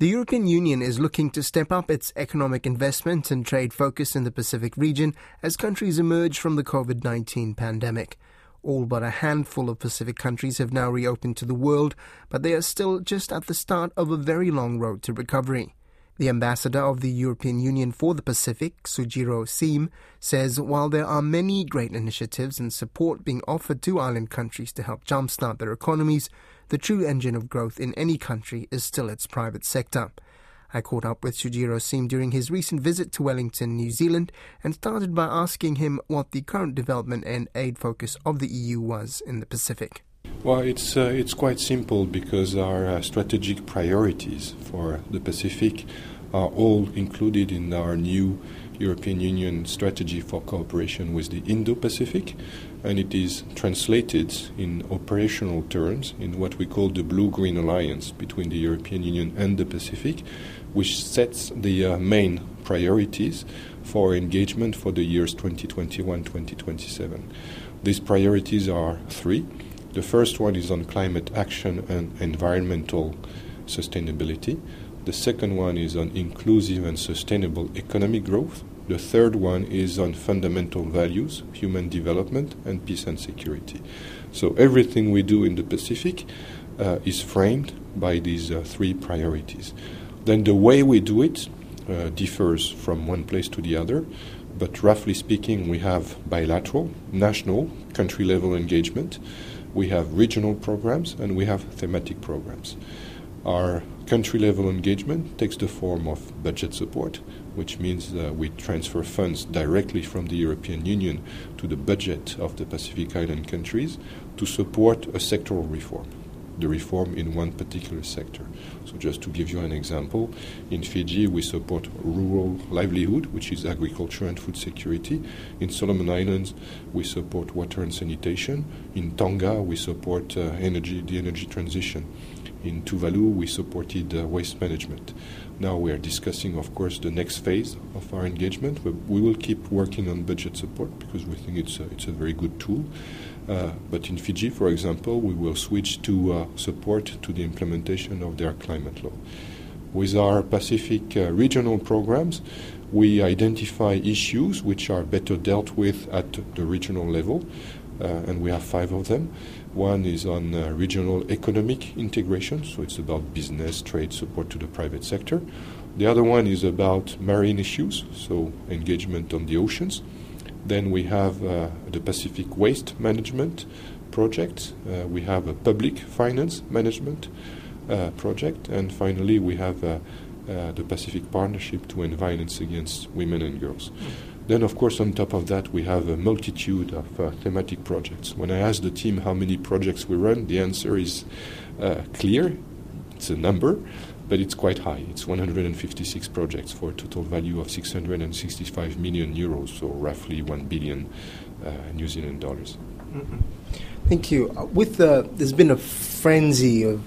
The European Union is looking to step up its economic investment and trade focus in the Pacific region as countries emerge from the COVID 19 pandemic. All but a handful of Pacific countries have now reopened to the world, but they are still just at the start of a very long road to recovery. The ambassador of the European Union for the Pacific, Sujiro Seam, says while there are many great initiatives and support being offered to island countries to help jumpstart their economies, the true engine of growth in any country is still its private sector. I caught up with Sujiro Seam during his recent visit to Wellington, New Zealand, and started by asking him what the current development and aid focus of the EU was in the Pacific. Well, it's uh, it's quite simple because our uh, strategic priorities for the Pacific are all included in our new European Union strategy for cooperation with the Indo-Pacific, and it is translated in operational terms in what we call the Blue-Green Alliance between the European Union and the Pacific, which sets the uh, main priorities for engagement for the years 2021-2027. These priorities are three. The first one is on climate action and environmental sustainability. The second one is on inclusive and sustainable economic growth. The third one is on fundamental values, human development, and peace and security. So everything we do in the Pacific uh, is framed by these uh, three priorities. Then the way we do it uh, differs from one place to the other, but roughly speaking, we have bilateral, national, country level engagement, we have regional programs, and we have thematic programs. Our country level engagement takes the form of budget support, which means uh, we transfer funds directly from the European Union to the budget of the Pacific Island countries to support a sectoral reform, the reform in one particular sector. So, just to give you an example, in Fiji we support rural livelihood, which is agriculture and food security. In Solomon Islands we support water and sanitation. In Tonga we support uh, energy, the energy transition. In Tuvalu, we supported uh, waste management. Now we are discussing, of course, the next phase of our engagement. We will keep working on budget support because we think it's a, it's a very good tool. Uh, but in Fiji, for example, we will switch to uh, support to the implementation of their climate law. With our Pacific uh, regional programs, we identify issues which are better dealt with at the regional level, uh, and we have five of them. One is on uh, regional economic integration, so it's about business, trade support to the private sector. The other one is about marine issues, so engagement on the oceans. Then we have uh, the Pacific Waste Management Project. Uh, we have a public finance management uh, project. And finally, we have uh, uh, the Pacific Partnership to End Violence Against Women and Girls. Mm. Then, of course, on top of that, we have a multitude of uh, thematic projects. When I ask the team how many projects we run, the answer is uh, clear. It's a number, but it's quite high. It's 156 projects for a total value of 665 million euros, so roughly 1 billion uh, New Zealand dollars. Mm-hmm. Thank you. Uh, with the, there's been a frenzy of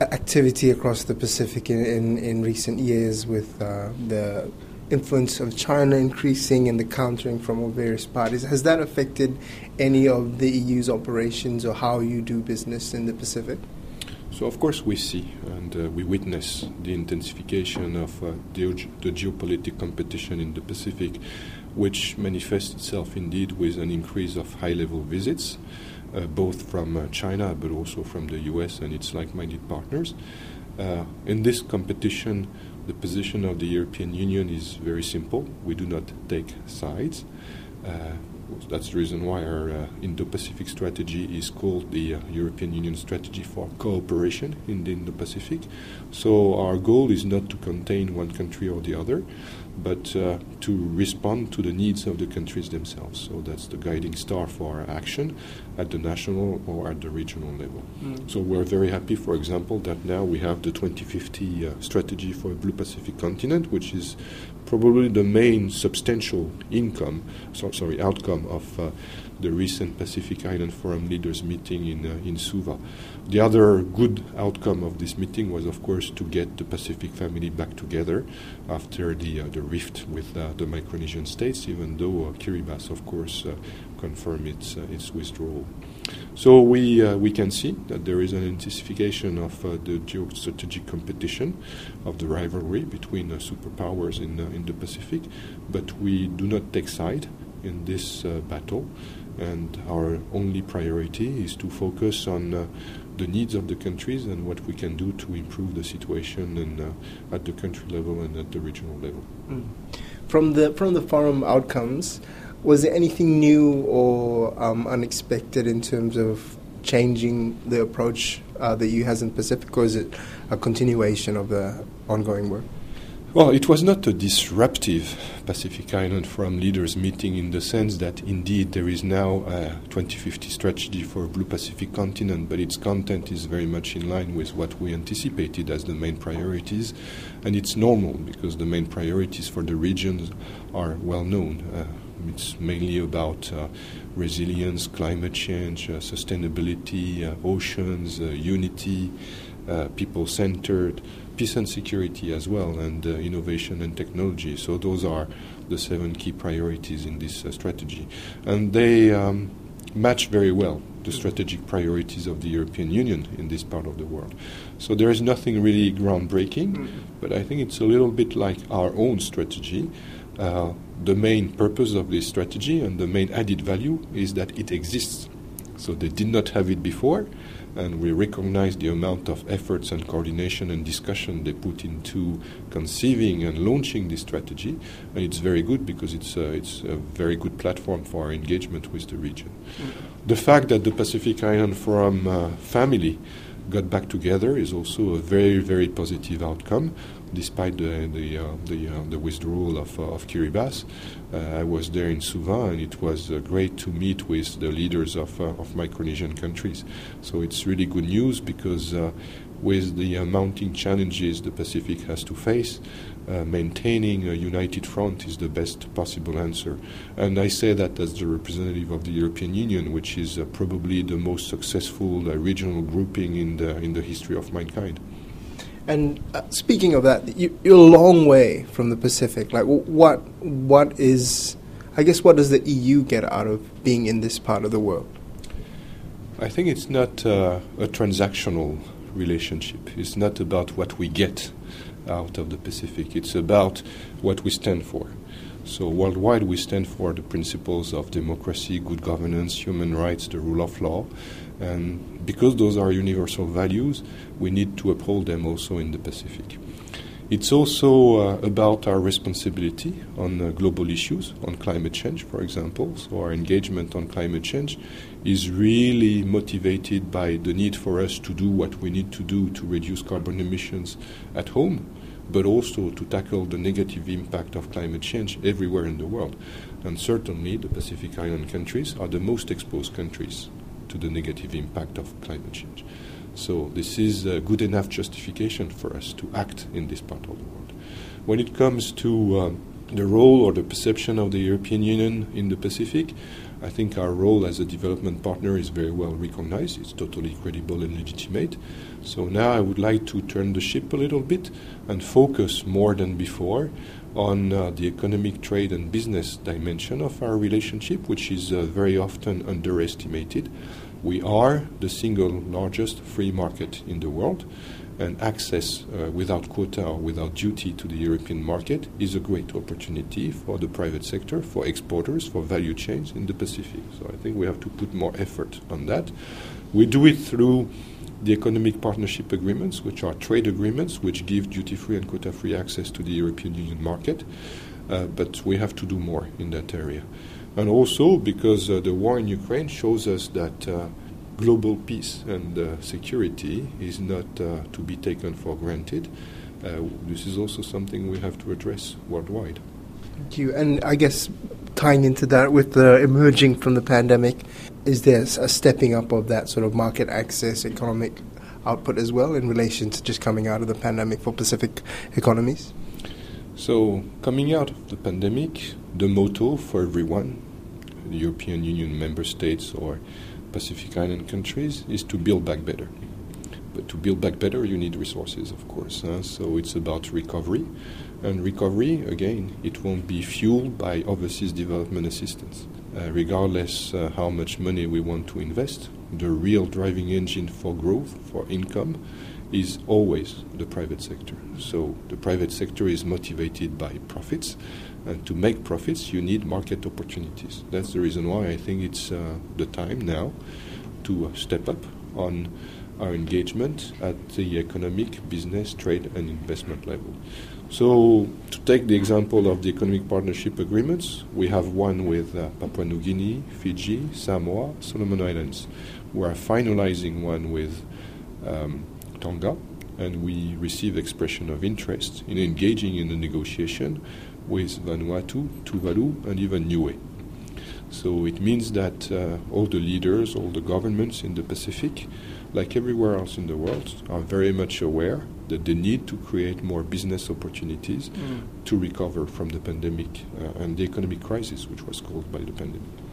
activity across the Pacific in, in, in recent years with uh, the influence of China increasing and the countering from all various parties. Has that affected any of the EU's operations or how you do business in the Pacific? So, of course, we see and uh, we witness the intensification of uh, the, the, geopolitical competition in the Pacific, which manifests itself indeed with an increase of high level visits, uh, both from uh, China but also from the US and its like minded partners. Uh, in this competition, the position of the European Union is very simple. We do not take sides. Uh, that's the reason why our uh, Indo-Pacific strategy is called the uh, European Union Strategy for Cooperation in the Indo-Pacific. So our goal is not to contain one country or the other, but uh, to respond to the needs of the countries themselves. So that's the guiding star for our action at the national or at the regional level. Mm. So we're very happy, for example, that now we have the 2050 uh, strategy for a Blue Pacific continent, which is probably the main substantial income, so, sorry, outcome of uh, the recent Pacific Island Forum leaders meeting in, uh, in Suva. The other good outcome of this meeting was, of course, to get the Pacific family back together after the, uh, the rift with uh, the Micronesian states, even though uh, Kiribati, of course, uh, confirmed its, its withdrawal. So we uh, we can see that there is an intensification of uh, the geostrategic competition, of the rivalry between uh, superpowers in uh, in the Pacific, but we do not take side in this uh, battle, and our only priority is to focus on uh, the needs of the countries and what we can do to improve the situation and, at the country level and at the regional level. Mm. From the from the forum outcomes, was there anything new or um, unexpected in terms of changing the approach uh, that you has in Pacific, or is it a continuation of the ongoing work? Well, it was not a disruptive Pacific Island Forum leaders meeting in the sense that indeed there is now a 2050 strategy for a blue Pacific continent, but its content is very much in line with what we anticipated as the main priorities. And it's normal because the main priorities for the regions are well known. Uh, it's mainly about uh, resilience, climate change, uh, sustainability, uh, oceans, uh, unity, uh, people centered peace and security as well, and uh, innovation and technology. So those are the seven key priorities in this uh, strategy, and they um, match very well the strategic priorities of the European Union in this part of the world. So there is nothing really groundbreaking, mm-hmm. but I think it's a little bit like our own strategy. Uh, the main purpose of this strategy and the main added value is that it exists. So they did not have it before, and we recognize the amount of efforts and coordination and discussion they put into conceiving and launching this strategy. And it's very good because it's a, it's a very good platform for our engagement with the region. Mm-hmm. The fact that the Pacific Island Forum uh, family got back together is also a very, very positive outcome despite the the uh, the, uh, the, withdrawal of, uh, of Kiribati. Uh, I was there in Suva, and it was uh, great to meet with the leaders of of Micronesian countries. So it's really good news because with the mounting challenges the Pacific has to face, maintaining a united front is the best possible answer. And I say that as the representative of the European Union, which is probably the most successful regional grouping in the, in the history of mankind. And uh, speaking of that, you, are a long way from the Pacific. Like, what what is, I guess, what does the EU get out of being in this part of the world? I think it's not uh, a transactional relationship. It's not about what we get out of the Pacific. It's about what we stand for. So worldwide, we stand for the principles of democracy, good governance, human rights, the rule of law, and because those are universal values, we need to uphold them also in the Pacific. It's also uh, about our responsibility on uh, global issues, on climate change, for example. So, our engagement on climate change is really motivated by the need for us to do what we need to do to reduce carbon emissions at home, but also to tackle the negative impact of climate change everywhere in the world. And certainly, the Pacific Island countries are the most exposed countries to the negative impact of climate change. So this is a good enough justification for us to act in this part of the world. When it comes to um, the role or the perception of the European Union in the Pacific, I think our role as a development partner is very well recognized. It's totally credible and legitimate. So now I would like to turn the ship a little bit and focus more than before on uh, the economic, trade, and business dimension of our relationship, which is uh, very often underestimated. We are the single largest free market in the world, and access uh, without quota or without duty to the European market is a great opportunity for the private sector, for exporters, for value chains in the Pacific. So I think we have to put more effort on that. We do it through the economic partnership agreements, which are trade agreements which give duty free and quota free access to the European Union market. Uh, but we have to do more in that area and also because uh, the war in Ukraine shows us that uh, global peace and uh, security is not uh, to be taken for granted. Uh, this is also something we have to address worldwide. Thank you. And I guess tying into that with the emerging from the pandemic, is there a stepping up of that sort of market access, economic output as well in relation to just coming out of the pandemic for Pacific economies? So, coming out of the pandemic, the motto for everyone, European Union member states or Pacific Island countries, is to build back better. But to build back better, you need resources, of course. So it's about recovery. And recovery, again, it won't be fueled by overseas development assistance. Uh, regardless uh, how much money we want to invest, the real driving engine for growth, for income, is always the private sector. So the private sector is motivated by profits, and to make profits, you need market opportunities. That's the reason why I think it's uh, the time now to step up on our engagement at the economic, business, trade, and investment level. So, to take the example of the economic partnership agreements, we have one with uh, Papua New Guinea, Fiji, Samoa, Solomon Islands. We are finalizing one with um, Tonga, and we receive expression of interest in engaging in the negotiation with Vanuatu, Tuvalu, and even Niue. So it means that uh, all the leaders, all the governments in the Pacific, like everywhere else in the world, are very much aware that they need to create more business opportunities mm. to recover from the pandemic uh, and the economic crisis, which was caused by the pandemic.